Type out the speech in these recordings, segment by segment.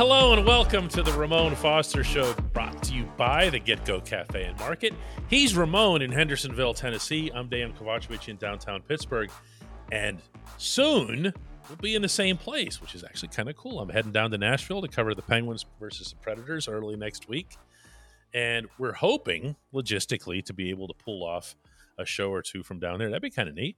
Hello and welcome to the Ramon Foster Show, brought to you by the Get Go Cafe and Market. He's Ramon in Hendersonville, Tennessee. I'm Dan Kovacevic in downtown Pittsburgh. And soon we'll be in the same place, which is actually kind of cool. I'm heading down to Nashville to cover the Penguins versus the Predators early next week. And we're hoping logistically to be able to pull off a show or two from down there. That'd be kind of neat.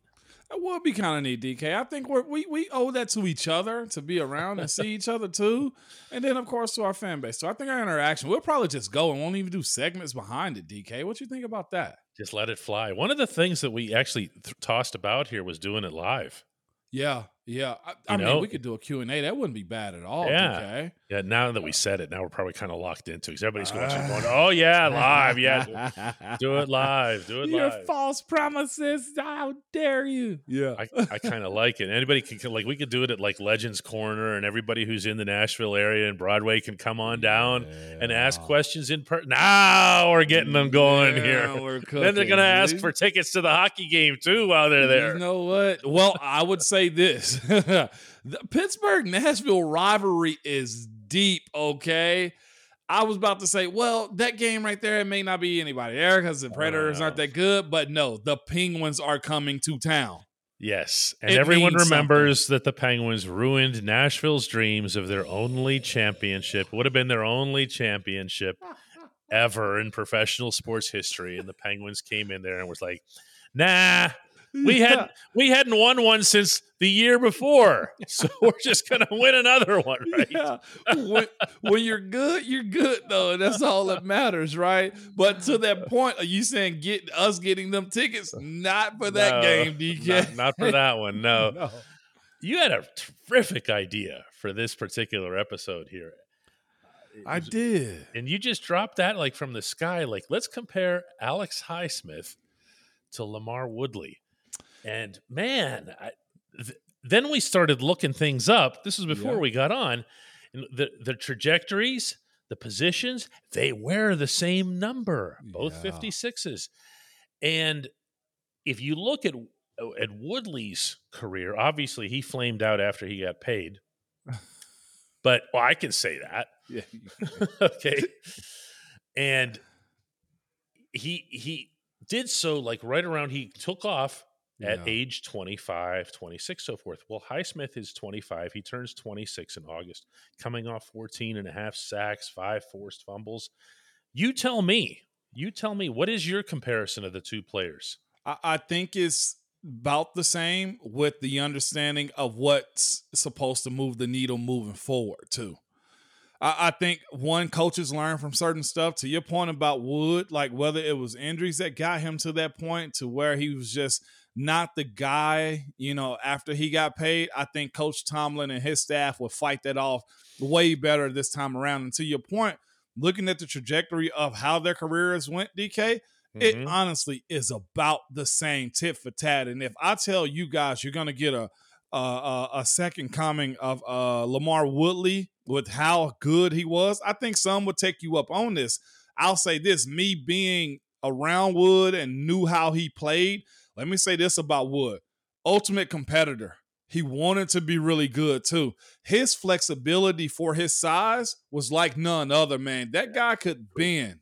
That would be kind of neat, DK. I think we're, we we owe that to each other to be around and see each other too, and then of course to our fan base. So I think our interaction, we'll probably just go and won't even do segments behind it. DK, what you think about that? Just let it fly. One of the things that we actually th- tossed about here was doing it live. Yeah, yeah. I, I mean, know? we could do a Q and A. That wouldn't be bad at all. Yeah. DK. Yeah, now that we said it, now we're probably kind of locked into it because everybody's going, going, ah. oh, yeah, live. Yeah, do it live. Do it Your live. false promises. How dare you? Yeah. I, I kind of like it. Anybody can, can- like, we could do it at like Legends Corner, and everybody who's in the Nashville area and Broadway can come on down and ask questions in person. Now we're getting them going Yeah, here. we're Then they're going to ask for tickets to the hockey game too while they're there. You know what? Well, I would say this: the Pittsburgh Nashville rivalry is deep. Okay. I was about to say, well, that game right there, it may not be anybody there because the Predators aren't that good, but no, the Penguins are coming to town. Yes. And It everyone remembers that the Penguins ruined Nashville's dreams of their only championship. Would have been their only championship ever in professional sports history. And the Penguins came in there and was like, nah, we hadn't we hadn't won one since the year before. So we're just gonna win another one, right? Yeah. when, when you're good, you're good though. That's all that matters, right? But to that point, are you saying get us getting them tickets? Not for that No, game, DK. Not, not for that one. No. No. You had a terrific idea for this particular episode here. I did. and you just dropped that like from the sky. Like, let's compare Alex Highsmith to LaMarr Woodley. And man, I, th- then we started looking things up. This was before Yeah. we got on. And the the trajectories, the positions, they wear the same number, both Yeah. 56s. And if you look at at Woodley's career, obviously he flamed out after he got paid. But well, I can say that Yeah. okay and he he did so like right around he took off at Yeah. age 25 26 so forth well highsmith is 25 he turns 26 in august coming off 14 and a half sacks five forced fumbles you tell me you tell me what is your comparison of the two players I, I think it's about the same with the understanding of what's supposed to move the needle moving forward too. I, I think one coaches learn from certain stuff. To your point about Wood, like whether it was injuries that got him to that point to where he was just not the guy, you know, after he got paid. I think Coach Tomlin and his staff would fight that off way better this time around. And to your point, looking at the trajectory of how their careers went, DK, it Mhm. honestly is about the same tit for tat. And if I tell you guys you're gonna get a a, a, a second coming of uh, LaMarr Woodley with how good he was, I think some would take you up on this. I'll say this: me being around Wood and knew how he played. Let me say this about Wood: ultimate competitor. He wanted to be really good too. His flexibility for his size was like none other, man. That guy could bend.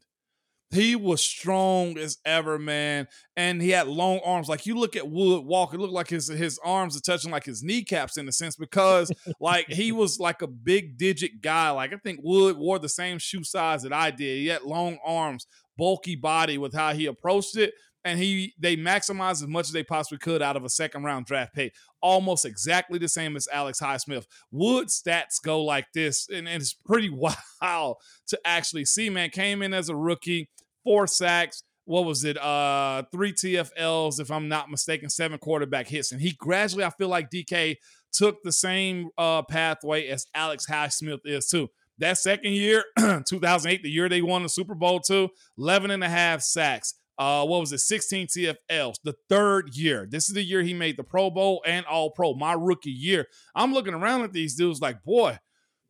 He was strong as ever, man, and he had long arms. Like you look at Wood walk, it looked like his his arms are touching like his kneecaps in a sense because like he was like a big digit guy. Like I think Wood wore the same shoe size that I did. He had long arms, bulky body with how he approached it, and he they maximized as much as they possibly could out of a second round draft pick. Almost exactly the same as Alex Highsmith. Wood's stats go like this, and, and it's pretty wild to actually see. Man came in as a rookie four sacks. What was it? Uh, three TFLs, if I'm not mistaken, seven quarterback hits. And he gradually, I feel like DK took the same uh, pathway as Alex Highsmith is too. That second year, 2008, the year they won the Super Bowl too, 11 and a half sacks. Uh, what was it? 16 TFLs. The third year. This is the year he made the Pro Bowl and All Pro. My rookie year. I'm looking around at these dudes like, boy,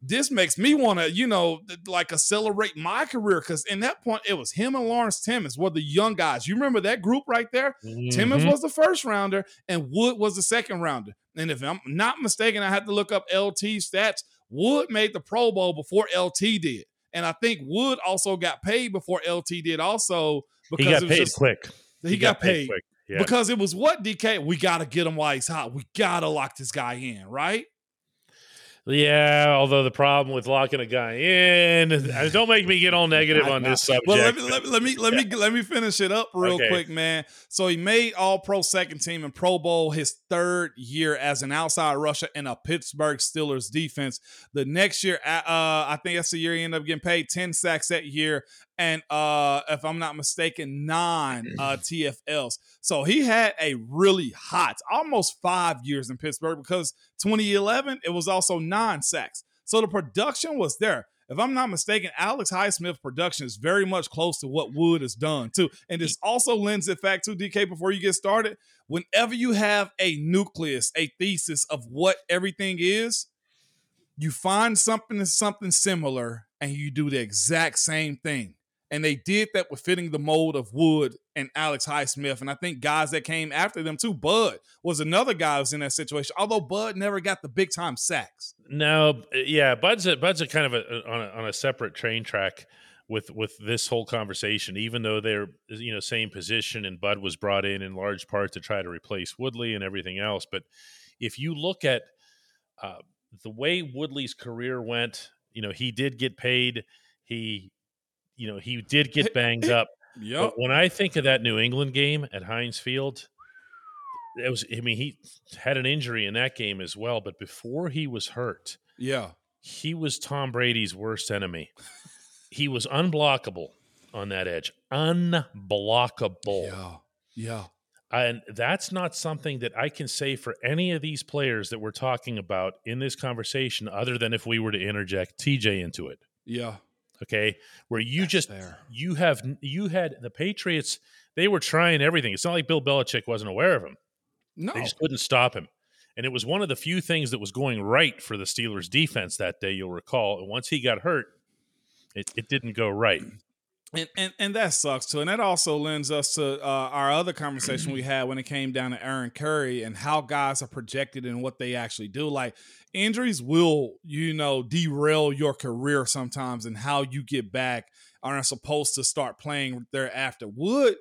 this makes me want to, you know, like accelerate my career. Because in that point, it was him and Lawrence Timmons were the young guys. You remember that group right there? Mm-hmm. Timmons was the first rounder, and Wood was the second rounder. And if I'm not mistaken, I had to look up LT stats. Wood made the Pro Bowl before LT did. And I think Wood also got paid before LT did also because he got paid just, quick. He, he got, got, paid, paid quick. Yeah. Because it was what DK, we got to get him while he's hot. We got to lock this guy in, right? Yeah, although the problem with locking a guy in, don't make me get all negative on this subject. Well, let me let me let me let me, let me finish it up real okay. quick, man. So he made All Pro second team and Pro Bowl his third year as an outside rusher in a Pittsburgh Steelers defense. The next year, uh, I think that's the year he ended up getting paid ten sacks that year, and uh, if I'm not mistaken, nine uh, TFLs. So he had a really hot, almost five years in Pittsburgh because 2011 it was also nine sacks. So the production was there. If I'm not mistaken, Alex Highsmith production is very much close to what Wood has done too. And this also lends it back to DK before you get started. Whenever you have a nucleus, a thesis of what everything is, you find something something similar and you do the exact same thing. And they did that with fitting the mold of Wood and Alex Highsmith. And I think guys that came after them too. Bud was another guy who was in that situation, although Bud never got the big time sacks. No, yeah, Bud's a, Bud's a kind of a, on, a, on a separate train track with with this whole conversation. Even though they're you know same position, and Bud was brought in in large part to try to replace Woodley and everything else. But if you look at uh, the way Woodley's career went, you know he did get paid. He you know, he did get banged up. Yep. But when I think of that New England game at Heinz Field, it was I mean, he had an injury in that game as well, but before he was hurt, yeah. He was Tom Brady's worst enemy. he was unblockable on that edge. Unblockable. Yeah. Yeah. And that's not something that I can say for any of these players that we're talking about in this conversation, other than if we were to interject TJ into it. Yeah okay where you That's just fair. you have you had the patriots they were trying everything. It's not like bill belichick wasn't aware of him. No. they just couldn't stop him. And it was one of the few things that was going right for the steelers defense that day you'll recall. And once he got hurt it, it didn't go right and, and and that sucks too. And that also lends us to uh, our other conversation we had when it came down to Aaron Curry and how guys are projected and what they actually do. Like injuries will, you know, derail your career sometimes and how you get back aren't supposed to start playing thereafter. Would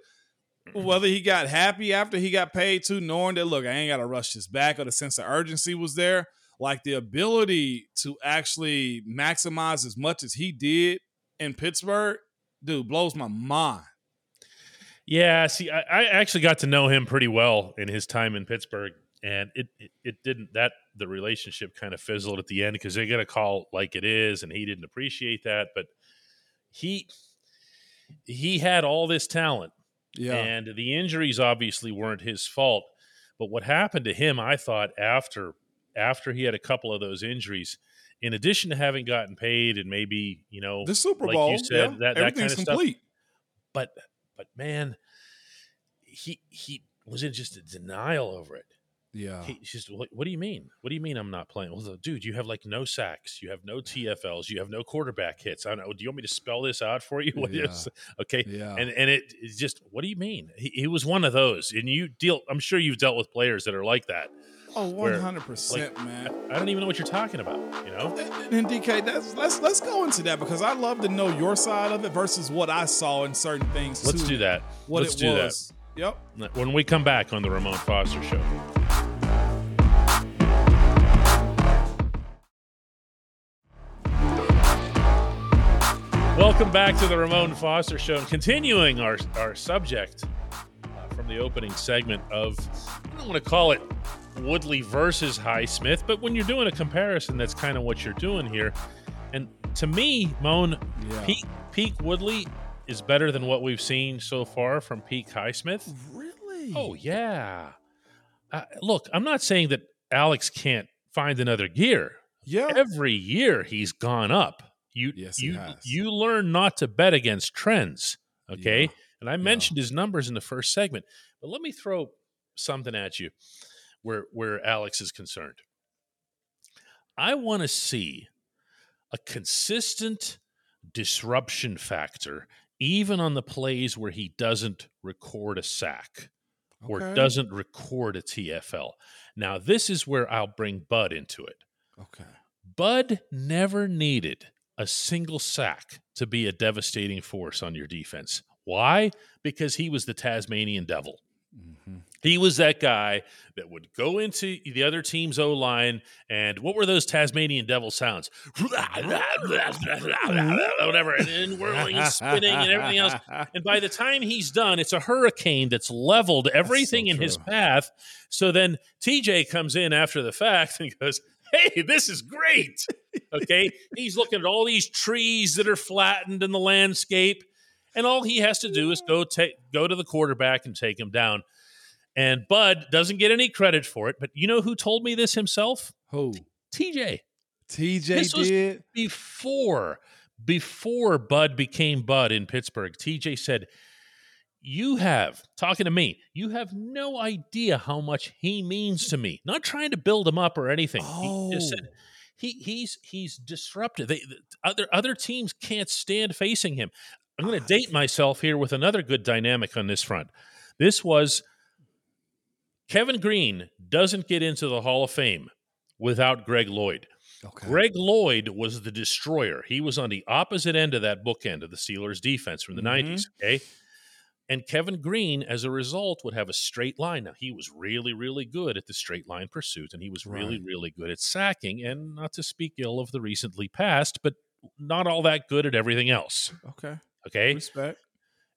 whether he got happy after he got paid to knowing that look, I ain't gotta rush this back or the sense of urgency was there. Like the ability to actually maximize as much as he did in Pittsburgh dude blows my mind. Yeah, see, I, I, actually got to know him pretty well in his time in Pittsburgh, and it it, it didn't that the relationship kind of fizzled at the end because they got a call like it is, and he didn't appreciate that. But he he had all this talent, yeah, and the injuries obviously weren't his fault. But what happened to him, I thought after after he had a couple of those injuries, in addition to having gotten paid and maybe you know the Super Bowl, like you said, yeah, that, that kind of complete. stuff. But but man, he he was in just a denial over it. Yeah, he's just what, what, do you mean? What do you mean I'm not playing? Well, dude, you have like no sacks, you have no TFLs, you have no quarterback hits. I don't know. Do you want me to spell this out for you? What yeah. is okay? Yeah, and and it, it's just what do you mean? He, he was one of those, and you deal. I'm sure you've dealt with players that are like that Oh, 100%, like, man. I don't even know what you're talking about, you know? And, and DK, that's, let's let's go into that because I love to know your side of it versus what I saw in certain things. Let's do that. What let's it do was. That. Yep. When we come back on the Ramon Foster Show. Welcome back to the Ramon Foster Show and continuing our, our subject uh, from the opening segment of, I don't want to call it Woodley versus Highsmith, but when you're doing a comparison, that's kind of what you're doing here. And to me, Moan, yeah. peak, peak Woodley is better than what we've seen so far from Pete Highsmith. Really? Oh yeah. Uh, look, I'm not saying that Alex can't find another gear. yeah. Every year he's gone up. You Yes, he you has. you learn not to bet against trends, okay? Yeah. And I mentioned his numbers in the first segment, but let me throw something at you where where Alex is concerned. I want to see a consistent disruption factor even on the plays where he doesn't record a sack or doesn't record a TFL. Now, this is where I'll bring Bud into it. Okay. Bud never needed a single sack to be a devastating force on your defense. Why? Because he was the Tasmanian devil. Hmm He was that guy that would go into the other team's O line, and what were those Tasmanian devil sounds? Whatever, and then whirling and spinning and everything else. And by the time he's done, it's a hurricane that's leveled everything in his path. So then TJ comes in after the fact and goes, Hey, this is great. Okay. he's looking at all these trees that are flattened in the landscape. And all he has to do is go take go to the quarterback and take him down. And Bud doesn't get any credit for it. But you know who told me this himself? Who? TJ TJ This did. before before Bud became Bud in Pittsburgh, TJ said, "You have talking to me. You have no idea how much he means to me. Not trying to build him up or anything. He just said Oh. he he's he's disruptive. They, the other other teams can't stand facing him. I'm going to date myself here with another good dynamic on this front. This was Kevin Greene doesn't get into the Hall of Fame without Greg Lloyd. Okay. Greg Lloyd was the destroyer. He was on the opposite end of that bookend of the Steelers defense from the Mhm. 90s. Okay. And Kevin Greene, as a result, would have a straight line. Now, he was really, really good at the straight line pursuit, and he was really, Right. really good at sacking. And not to speak ill of the recently past, but not all that good at everything else. Okay. Okay. Respect.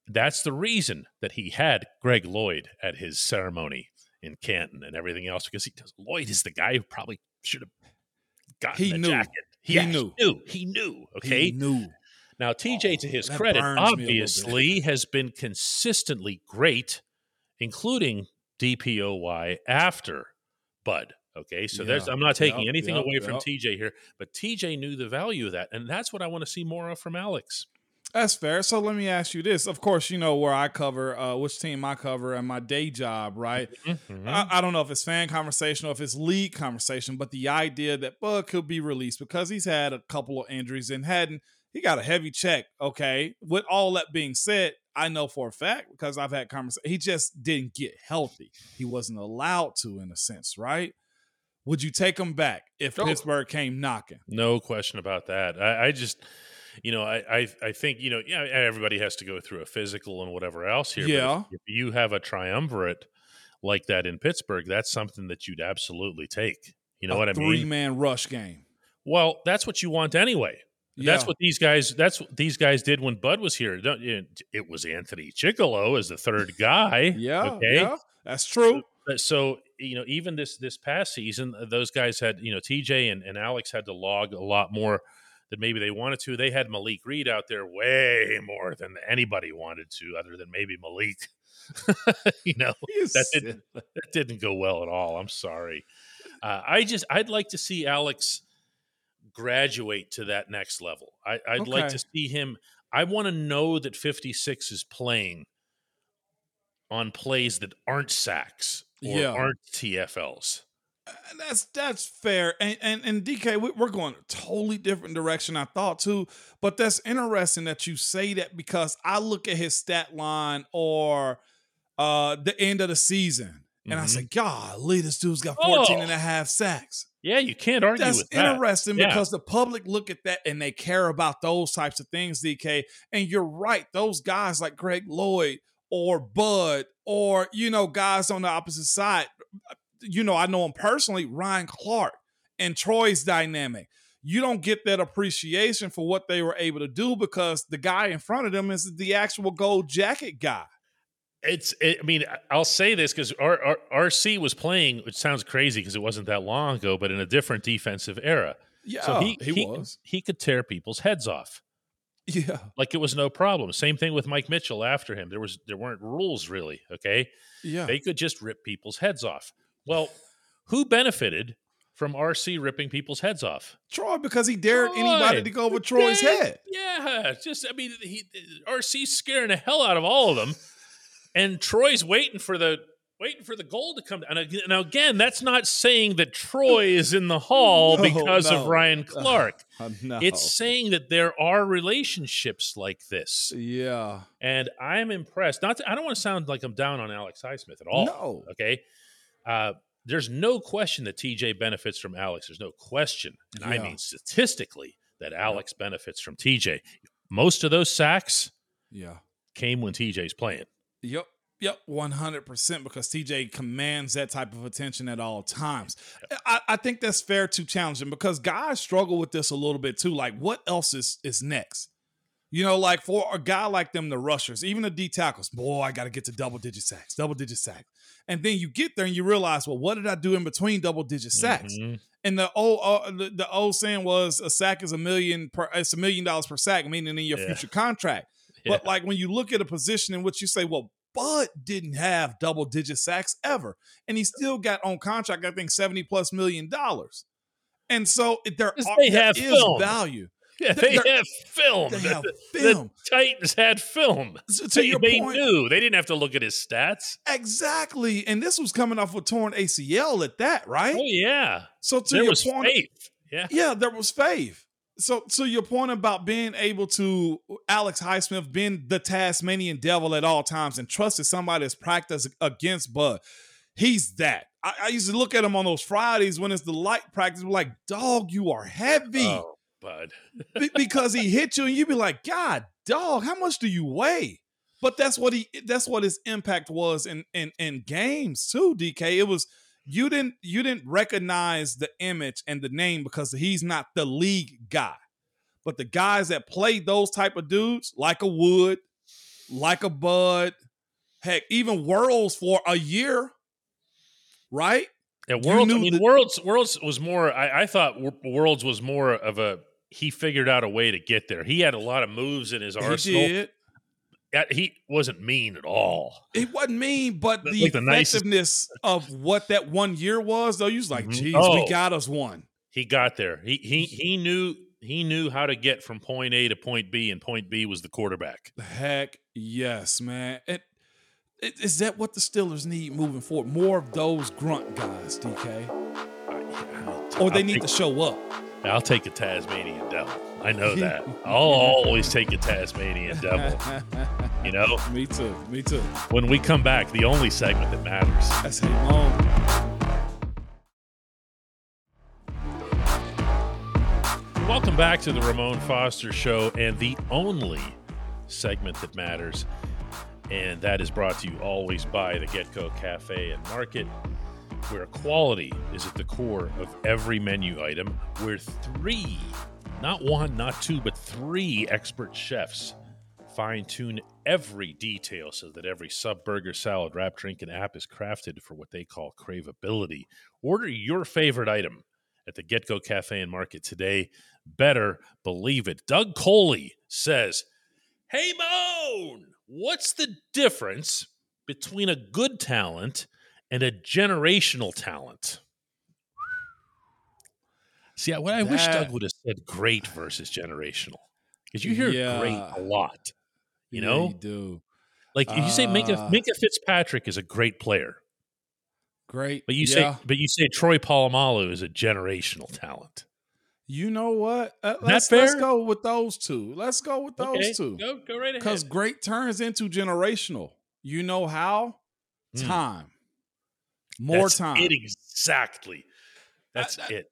That's the reason that he had Greg Lloyd at his ceremony in Canton and everything else, because he does. Lloyd is the guy who probably should have gotten He the knew. jacket. He Yeah, knew. He knew. He knew. Okay. He knew. Now, TJ, to Oh, his credit, burns me a little bit. obviously has been consistently great, including DPOY after Bud. Okay, so there's I'm not taking Yep, anything yep, away from. TJ here, but TJ knew the value of that, and that's what I want to see more of from Alex. That's fair. So let me ask you this. Of course, you know where I cover, uh, which team I cover and my day job, right? Mhm. I, I don't know if it's fan conversation or if it's league conversation, but the idea that Bud could be released because he's had a couple of injuries and hadn't, he got a heavy check. Okay. With all that being said, I know for a fact because I've had conversations, he just didn't get healthy. He wasn't allowed to, in a sense, right? Would you take him back if No. Pittsburgh came knocking? No question about that. I, I just, you know, I, I, I think you know, yeah, everybody has to go through a physical and whatever else here. but if- Yeah. if, you have a triumvirate like that in Pittsburgh, that's something that you'd absolutely take. You know a what I mean? Three man rush game. Well, that's what you want anyway. That's what these guys. That's what these guys did when Bud was here. It it was Anthony Chickillo as the third guy. Yeah. Okay. Yeah. That's true. But so you know, even this this past season, those guys had you know TJ and, and Alex had to log a lot more maybe they wanted to. They had Malik Reed out there way more than anybody wanted to, other than maybe Malik. you know, that didn't that didn't go well at all. I'm sorry. Uh, I just I'd like to see Alex graduate to that next level. I, I'd like to see him. I want to know that 56 is playing on plays that aren't sacks or Yeah. aren't TFLs. Uh, That's that's fair, and and, and DK, we- we're going a totally different direction. I thought too, but that's interesting that you say that because I look at his stat line or uh the end of the season, and I Mhm. say, golly, this dude's got 14 and Oh. a half sacks. Yeah, you can't argue That's with that. interesting Yeah. because the public look at that and they care about those types of things, DK. And you're right, those guys like Greg Lloyd or Bud or you know guys on the opposite side. You know, I know him personally, Ryan Clark and Troy's dynamic. You don't get that appreciation for what they were able to do because the guy in front of them is the actual gold jacket guy. It's. It, I mean, I'll say this because RC was playing. Which sounds crazy because it wasn't that long ago, but in a different defensive era. Yeah, So he he, he, was. he could tear people's heads off. Yeah. like it was no problem. Same thing with Mike Mitchell after him. There was there weren't rules really. Okay, Yeah. they could just rip people's heads off. Well, who benefited from RC ripping people's heads off? Troy, because he dared anybody to go over Troy's Yeah, head. Yeah, just I mean, he RC's scaring the hell out of all of them, and Troy's waiting for the waiting for the goal to come. And now again, that's not saying that Troy is in the hall No, because of. Ryan Clark. Uh, no. It's saying that there are relationships like this, yeah. and I'm impressed. Not, to, I don't want to sound like I'm down on Alex Highsmith at all. No. Okay. Uh, there's no question that TJ benefits from Alex. There's no question. And I mean statistically that Alex benefits from TJ. Most of those sacks Yeah. came when TJ's playing. Yep. Yep, one hundred percent. Because TJ commands that type of attention at all times. I, I think that's fair to challenge him because guys struggle with this a little bit too. Like, what else is is next? You know, like for a guy like them, the rushers, even the D tackles, boy, I got to get to double digit sacks, double digit sacks. And then you get there and you realize, well, what did I do in between double digit sacks? Mhm. And the old uh, the, the old saying was a sack is a million per it's a million dollars per sack, meaning in your Yeah. future contract. Yeah. But like when you look at a position in which you say, well, Bud didn't have double digit sacks ever, and he still got on contract, I think seventy plus million dollars. And so there, are, they have is film. value. Yeah, They- they they're- have film. They have film. the Titans had film. So to They, your they point, knew. They didn't have to look at his stats. exactly. And this was coming off a torn ACL at that, right? Oh, yeah. so to there your was point, faith. Yeah. Yeah, there was faith. So, so your point about being able to Alex Highsmith being the Tasmanian devil at all times and trusted somebody that's practiced against Bud, he's that. I, I used to look at him on those Fridays when it's the light practice, We're like, dog, you are heavy Oh, bud. Be- because he hit you, and you'd be like, God, dog, how much do you weigh? But that's what he that's what his impact was in in in games too, DK. It was you didn't you didn't recognize the image and the name because he's not the league guy. But the guys that played those type of dudes, like a Wood, like a Bud, heck, even Worilds for a year, right? Yeah, Worilds. I mean, that- Worilds. Worilds was more. I, I thought Worilds was more of a. He figured out a way to get there. He had a lot of moves in his arsenal. He did. He wasn't mean at all. It wasn't mean, but Like the the nicest- effectiveness of what that one year was, though, you was like, mm-hmm. geez, Oh. we got us one. He got there. He he he knew he knew how to get from point A to point B, and point B was the quarterback. Heck yes, man. And it- is that what the Steelers need moving forward? More of those grunt guys, DK? Or they need to show up? I'll take a Tasmanian devil. I know that. I'll always take a Tasmanian devil. You know, Me too. Me too. when we come back, the only segment that matters. That's mom. Welcome back to the Ramon Foster Show and the only segment that matters. And that is brought to you always by the Get Go Cafe and Market, where quality is at the core of every menu item, where three, not one, not two, but three expert chefs fine tune every detail so that every sub burger, salad, wrap, drink, and app is crafted for what they call craveability. Order your favorite item at the Get Go Cafe and Market today. Better believe it. Doug Coley says, Hey, Moan, what's the difference between a good talent and a generational talent? See, what I wish Doug would have said great versus generational. Because you hear great a lot. You Yeah, know? you do. Like if you say Minkah, Uh, Minkah Fitzpatrick is a great player, Great. but you yeah. say but you say Troy Polamalu is a generational talent. you know what? Uh, that let's, let's go with those two. Let's go with those Okay, two. Go go right ahead. Because great turns into generational. You know how? Hmm. Time. More That's time. It exactly. That's I- I- it.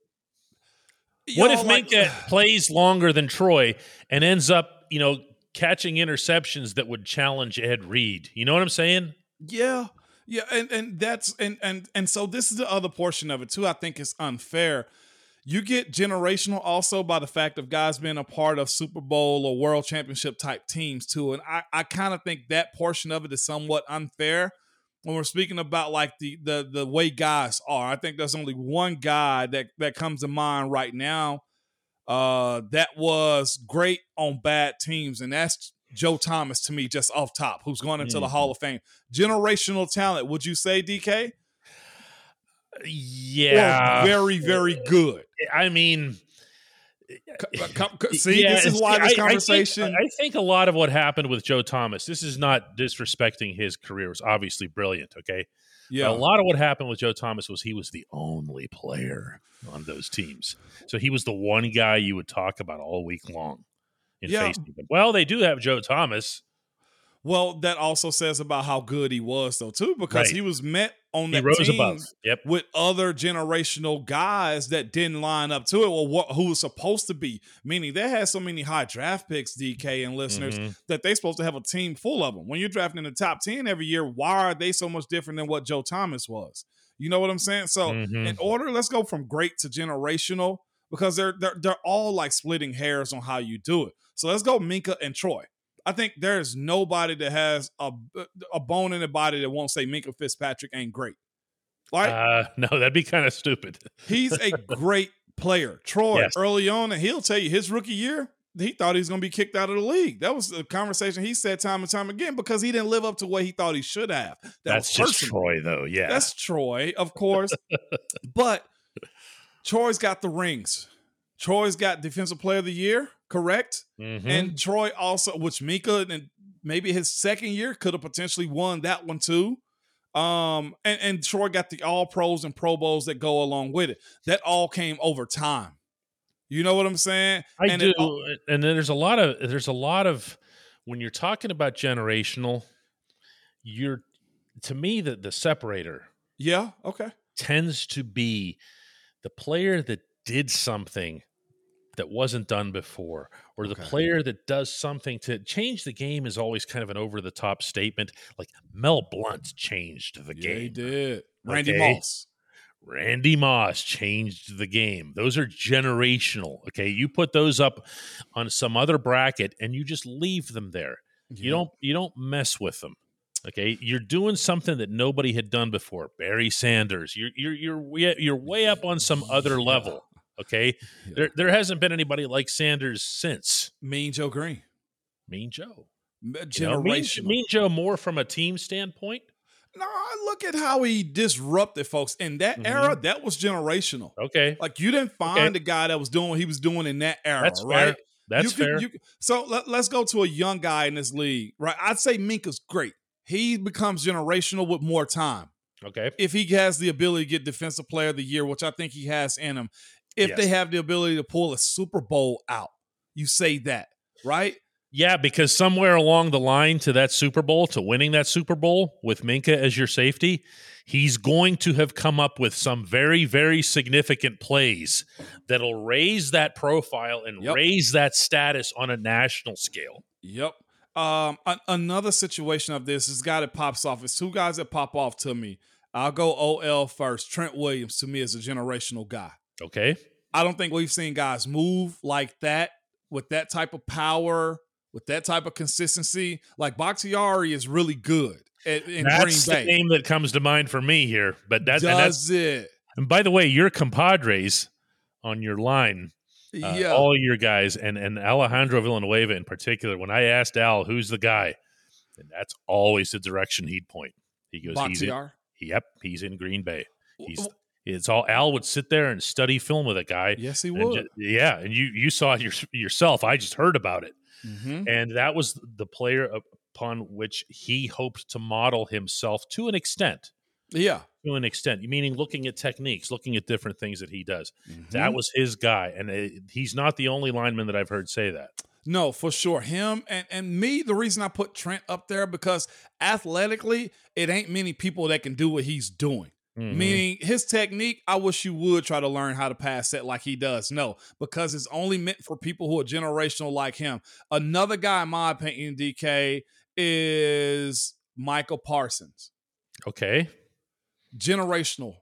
What if like- Minkah plays longer than Troy and ends up, you know, catching interceptions that would challenge Ed Reed? You know what I'm saying? Yeah. Yeah, and and that's and and and so this is the other portion of it too. I think it's unfair. You get generational also by the fact of guys being a part of Super Bowl or World Championship type teams too, and I I kind of think that portion of it is somewhat unfair when we're speaking about like the the the way guys are. I think there's only one guy that that comes to mind right now uh, that was great on bad teams, and that's Joe Thomas to me, just off top, who's going into mm-hmm. the Hall of Fame. Generational talent, would you say, DK? Yeah, or very, very good. I mean, see, yeah, this is why this conversation. I think, I think, a lot of what happened with Joe Thomas. This is not disrespecting his career; it was obviously brilliant. Okay, yeah. But a lot of what happened with Joe Thomas was he was the only player on those teams, so he was the one guy you would talk about all week long in yeah. them. Well, they do have Joe Thomas. Well, that also says about how good he was, though, too, because right. he was met on that team above. Yep. with other generational guys that didn't line up to it. Well, what, who was supposed to be? Meaning they had so many high draft picks, DK and listeners, mm-hmm. that they're supposed to have a team full of them. When you're drafting in the top 10 every year, why are they so much different than what Joe Thomas was? You know what I'm saying? So, mm-hmm. in order, let's go from great to generational because they're, they're they're all like splitting hairs on how you do it. So let's go Minkah and Troy. I think there's nobody that has a a bone in the body that won't say Minkah Fitzpatrick ain't great. Like, uh, no, that'd be kind of stupid. he's a great player. Troy, yes. early on, and he'll tell you his rookie year, he thought he was going to be kicked out of the league. That was the conversation he said time and time again because he didn't live up to what he thought he should have. That That's just Troy, though. Yeah, that's Troy, of course. but Troy's got the rings. Troy's got Defensive Player of the Year, correct? Mm-hmm. And Troy also, which Minkah and maybe his second year could have potentially won that one too. Um, and, and Troy got the all pros and pro bowls that go along with it. That all came over time. You know what I'm saying? I and do. All- and then there's a lot of there's a lot of when you're talking about generational, you're to me the the separator. Yeah. Okay. Tends to be the player that did something that wasn't done before, or the okay. player that does something to change the game is always kind of an over the top statement. Like Mel Blount changed the yeah, game. He did. Randy okay? Moss. Randy Moss changed the game. Those are generational. Okay. You put those up on some other bracket and you just leave them there. Yeah. You don't you don't mess with them. Okay, you're doing something that nobody had done before. Barry Sanders, you're you're you're you're way up on some other level. Okay, yeah. there there hasn't been anybody like Sanders since Mean Joe Greene. Mean Joe, generational. You know, mean, mean Joe more from a team standpoint. No, look at how he disrupted folks in that mm-hmm. era. That was generational. Okay, like you didn't find okay. a guy that was doing what he was doing in that era, That's right? Fair. That's you fair. you, so let, us go to a young guy in this league, right? I'd say Minkah's great. He becomes generational with more time. Okay. If he has the ability to get defensive player of the year, which I think he has in him, if yes. they have the ability to pull a Super Bowl out. You say that, right? Yeah, because somewhere along the line to that Super Bowl, to winning that Super Bowl with Minkah as your safety, he's going to have come up with some very, very significant plays that'll raise that profile and yep. raise that status on a national scale. Yep. Um, a- another situation of this is guy that pops off. It's two guys that pop off to me. I'll go OL first. Trent Williams to me is a generational guy. Okay. I don't think we've seen guys move like that with that type of power, with that type of consistency. Like Bakhtiari is really good at, in that's Green Bay. the name that comes to mind for me here. But that, does and that's, it. And by the way, your compadres on your line, uh, yeah. all your guys, and and Alejandro Villanueva in particular. When I asked Al, who's the guy, and that's always the direction he'd point. He goes, Bakhtiar? he's in, yep, he's in Green Bay. He's it's all Al would sit there and study film with a guy. Yes, he would. Just, yeah, and you you saw it your, yourself. I just heard about it, mm-hmm. and that was the player upon which he hoped to model himself to an extent. Yeah, to an extent, meaning looking at techniques, looking at different things that he does. Mm-hmm. That was his guy, and it, he's not the only lineman that I've heard say that. No, for sure. Him and, and me, the reason I put Trent up there because athletically, it ain't many people that can do what he's doing. Mm-hmm. Meaning his technique, I wish you would try to learn how to pass set like he does. No, because it's only meant for people who are generational like him. Another guy, in my opinion, DK, is Micah Parsons. Okay. Generational,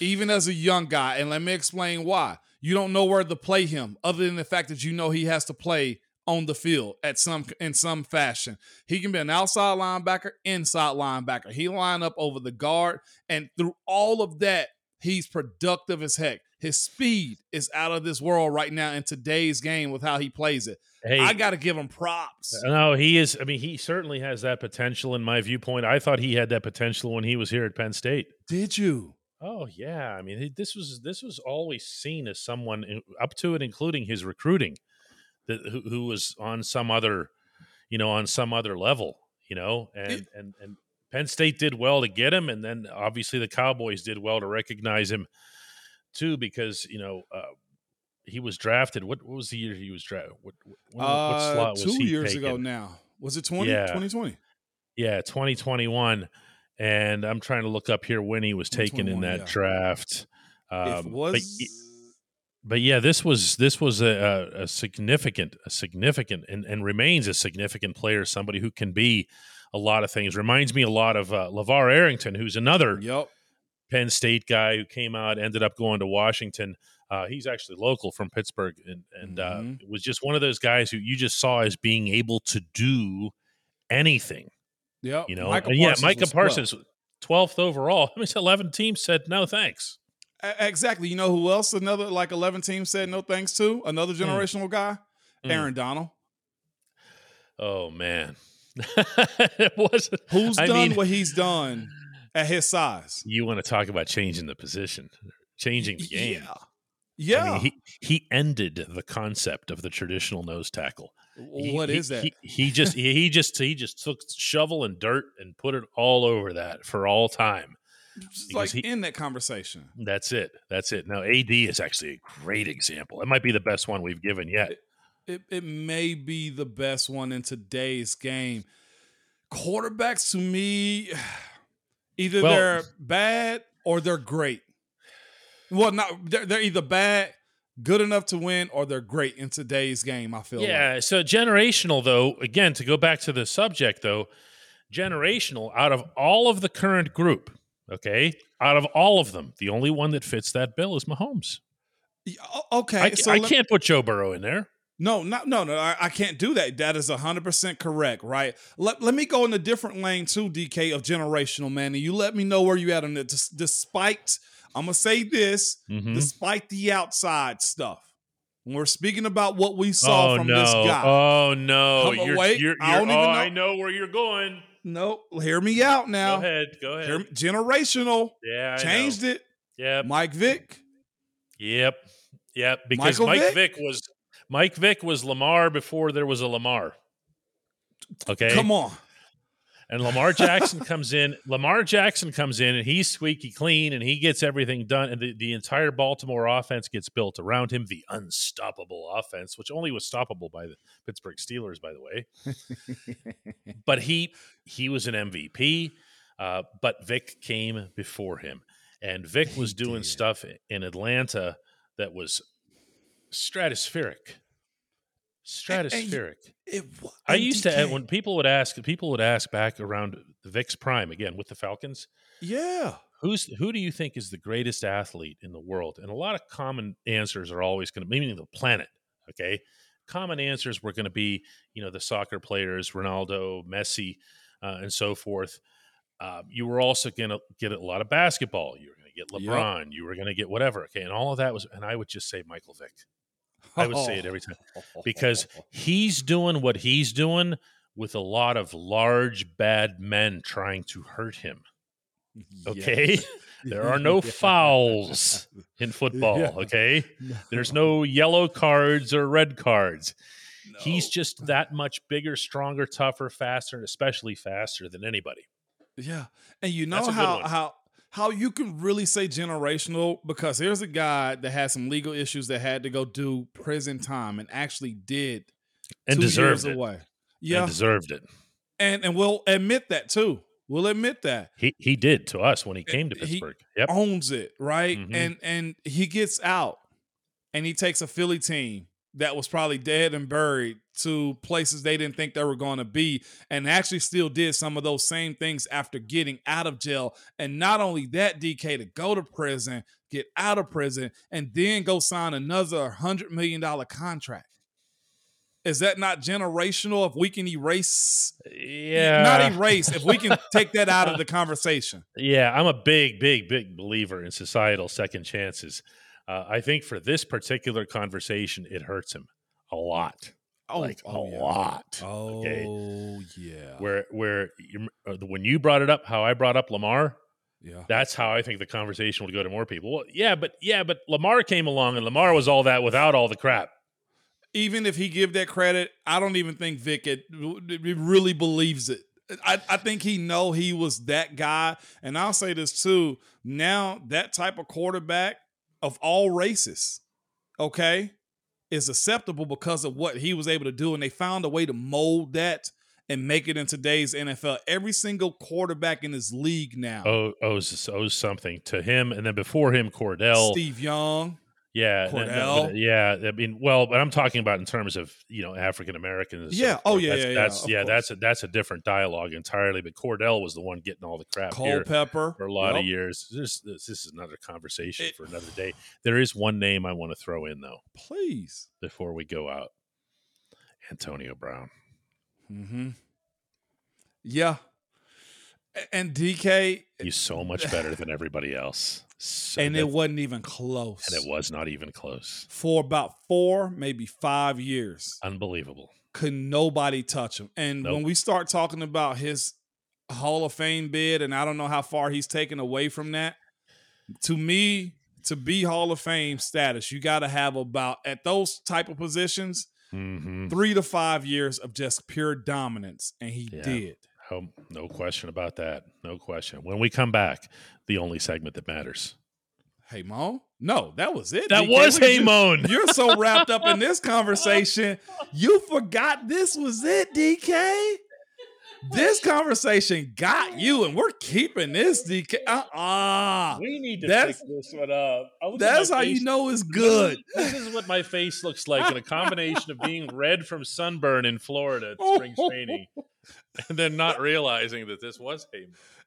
even as a young guy. And let me explain why. You don't know where to play him, other than the fact that you know he has to play on the field at some in some fashion. He can be an outside linebacker, inside linebacker. He line up over the guard, and through all of that, he's productive as heck. His speed is out of this world right now in today's game with how he plays it. Hey, I got to give him props. Uh, no, he is. I mean, he certainly has that potential. In my viewpoint, I thought he had that potential when he was here at Penn State. Did you? Oh yeah, I mean, this was this was always seen as someone up to and including his recruiting that who, who was on some other, you know, on some other level, you know, and and and Penn State did well to get him, and then obviously the Cowboys did well to recognize him too, because you know. Uh, he was drafted. What, what was the year he was drafted? What, what, when- what Uh, slot was two years ago now. Was it 20? Yeah. 2020. Yeah, 2021. And I'm trying to look up here when he was taken in that yeah. draft. Um, it was. But yeah, this was this was a, a, a significant, a significant, and, and remains a significant player. Somebody who can be a lot of things. Reminds me a lot of uh, Lavar Arrington, who's another Yep. Penn State guy who came out, ended up going to Washington. Uh, he's actually local from Pittsburgh, and and uh, Mhm. was just one of those guys who you just saw as being able to do anything. Yeah, You know, Micah yeah, Parsons Micah Parsons, twelfth overall. I mean, eleven teams said no thanks. Exactly. You know who else another like 11 team said no thanks to? Another generational guy? Hmm. Aaron Donald. Oh man, it wasn't. Who's I done mean- what he's done at his size? You want to talk about changing the position, changing the game? Yeah. Yeah. I mean, he he ended the concept of the traditional nose tackle. He- What he- is that? He, he just he, he just he just took shovel and dirt and put it all over that for all time. Just like he- in that conversation. That's it. That's it. Now AD is actually a great example. It might be the best one we've given yet. It, it may be the best one in today's game. Quarterbacks to me, either Well- they're bad or they're great. Well, not they're, they're either bad, good enough to win, or they're great in today's game. I feel like. Yeah. So generational, though, again, to go back to the subject, though, generational, out of all of the current group, okay, out of all of them, the only one that fits that bill is Mahomes. Okay, I, so I let- can't put Joe Burrow in there. No, not no, no. I, I can't do that. That is hundred percent correct, right? Let, let me go in a different lane too, DK of generational man, and you let me know where you at on it. Des- Despite, I'm gonna say this, Mhm. despite the outside stuff, we're speaking about what we saw oh from no! this guy. Oh no! Come you're, wait, You're, I you're- don't even oh, know. I know where you're going. No, hear me out now. Go ahead. Go ahead. Me- generational yeah, I changed know. it. Yeah. Mike Vick. Yep. Yep. Because Michael Mike Vick? Vick? was Mike Vick was Lamar before there was a Lamar. Okay. Come on. And Lamar Jackson comes in. Lamar Jackson comes in and he's squeaky clean and he gets everything done. And the, the entire Baltimore offense gets built around him, the unstoppable offense, which only was stoppable by the Pittsburgh Steelers, by the way. but he he was an MVP. Uh, but Vick came before him. And Vick was doing stuff in Atlanta that was stratospheric. Stratospheric. It, wa- I used to when people would ask people would ask back around the Vick's prime again with the Falcons. Yeah. Who's who do you think is the greatest athlete in the world? And a lot of common answers are always going to meaning the planet. Okay, common answers were going to be you know the soccer players, Ronaldo, Messi, uh, and so forth. Um, you were also going to get a lot of basketball. You were going to get Yep. LeBron. You were going to get whatever. Okay, and all of that was, and I would just say Michael Vick. I would say it every time because he's doing what he's doing with a lot of large bad men trying to hurt him. Okay? There are no fouls in football, Yeah. okay? There's no yellow cards or red cards. He's just that much bigger, stronger, tougher, faster, and especially faster than anybody. Yeah. And you know That's a good how how how you can really say generational because here's a guy that had some legal issues that had to go do prison time and actually did And two deserved years it. away. And Yeah. deserved it. And and we'll admit that too. We'll admit that. He he did to us when he came to He- Pittsburgh. Yep. Owns it, right? Mhm. And and he gets out and he takes a Philly team that was probably dead and buried to places they didn't think they were going to be and actually still did some of those same things after getting out of jail and not only that DK to go to prison get out of prison and then go sign another 100 million dollar contract is that not generational if we can erase Yeah. not erase if we can take that out of the conversation Yeah, I'm a big, big, big believer in societal second chances. Uh, I think for this particular conversation, it hurts him a lot. Oh, like oh, a yeah. lot. Oh okay? yeah. Where where you, uh, when you brought it up, how I brought up Lamar, yeah. that's how I think the conversation would go to more people. Well, yeah, but yeah, but Lamar came along and Lamar was all that without all the crap. Even if he give that credit, I don't even think Vick it, it really believes it. I, I think he know he was that guy. And I'll say this too. Now that type of quarterback of all races, okay, is acceptable because of what he was able to do. And they found a way to mold that and make it in today's NFL. Every single quarterback in this league now. Oh, owes owes something to him, and then before him, Kordell, Steve Young. Yeah, no, yeah. I mean, well, but I'm talking about in terms of you know African Americans. Yeah. Oh, yeah, that's, yeah, yeah, That's of yeah. That's a that's a different dialogue entirely. But Kordell was the one getting all the crap Culpepper. for a lot of years. This, this this is another conversation It- for another day. There is one name I want to throw in though Please. before we go out. Antonio Brown. Mm-hmm. Yeah. And DK, He's so much better than everybody else. So and it wasn't even close. and it was not even close. For about four, maybe five years, Unbelievable. could nobody touch him. And Nope. when we start talking about his Hall of Fame bid, and I don't know how far he's taken away from that, to me, to be Hall of Fame status, you got to have about, at those type of positions, hmm three to five years of just pure dominance. And he Yeah. did. Oh, no question about that. No question. When we come back, the only segment that matters. Hey, Mo? No, that was it. That DK. was Hey you. Moan. You're so wrapped up in this conversation, you forgot this was it, DK. This conversation got you, and we're keeping this, DK. Uh-uh. We need to That's- pick this one up. That's how you know it's good. This is what my face looks like in a combination of being red from sunburn in Florida at spring training and then not realizing that this was Hey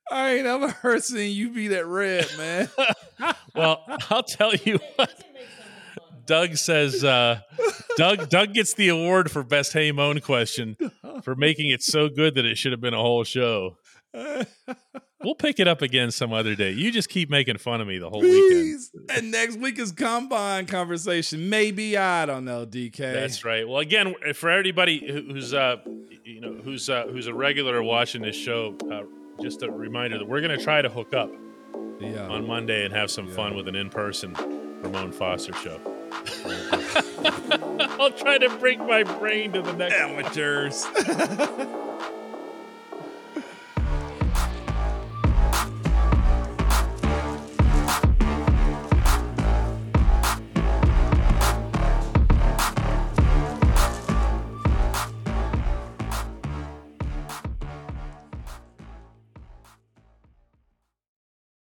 I ain't ever heard seeing you be that red, man. Well, I'll tell you what. Doug says uh, Doug Doug gets the award for best Hey Moan question for making it so good that it should have been a whole show. We'll pick it up again some other day. You just keep making fun of me the whole weekend. And next week is combine conversation. Maybe I don't know, DK. That's right. Well, again, for everybody who's uh, you know who's uh, who's a regular watching this show, uh, just a reminder that we're going to try to hook up Yeah. on Monday and have some fun with an in-person Ramon Foster show. I'll try to bring my brain to the next Amateurs.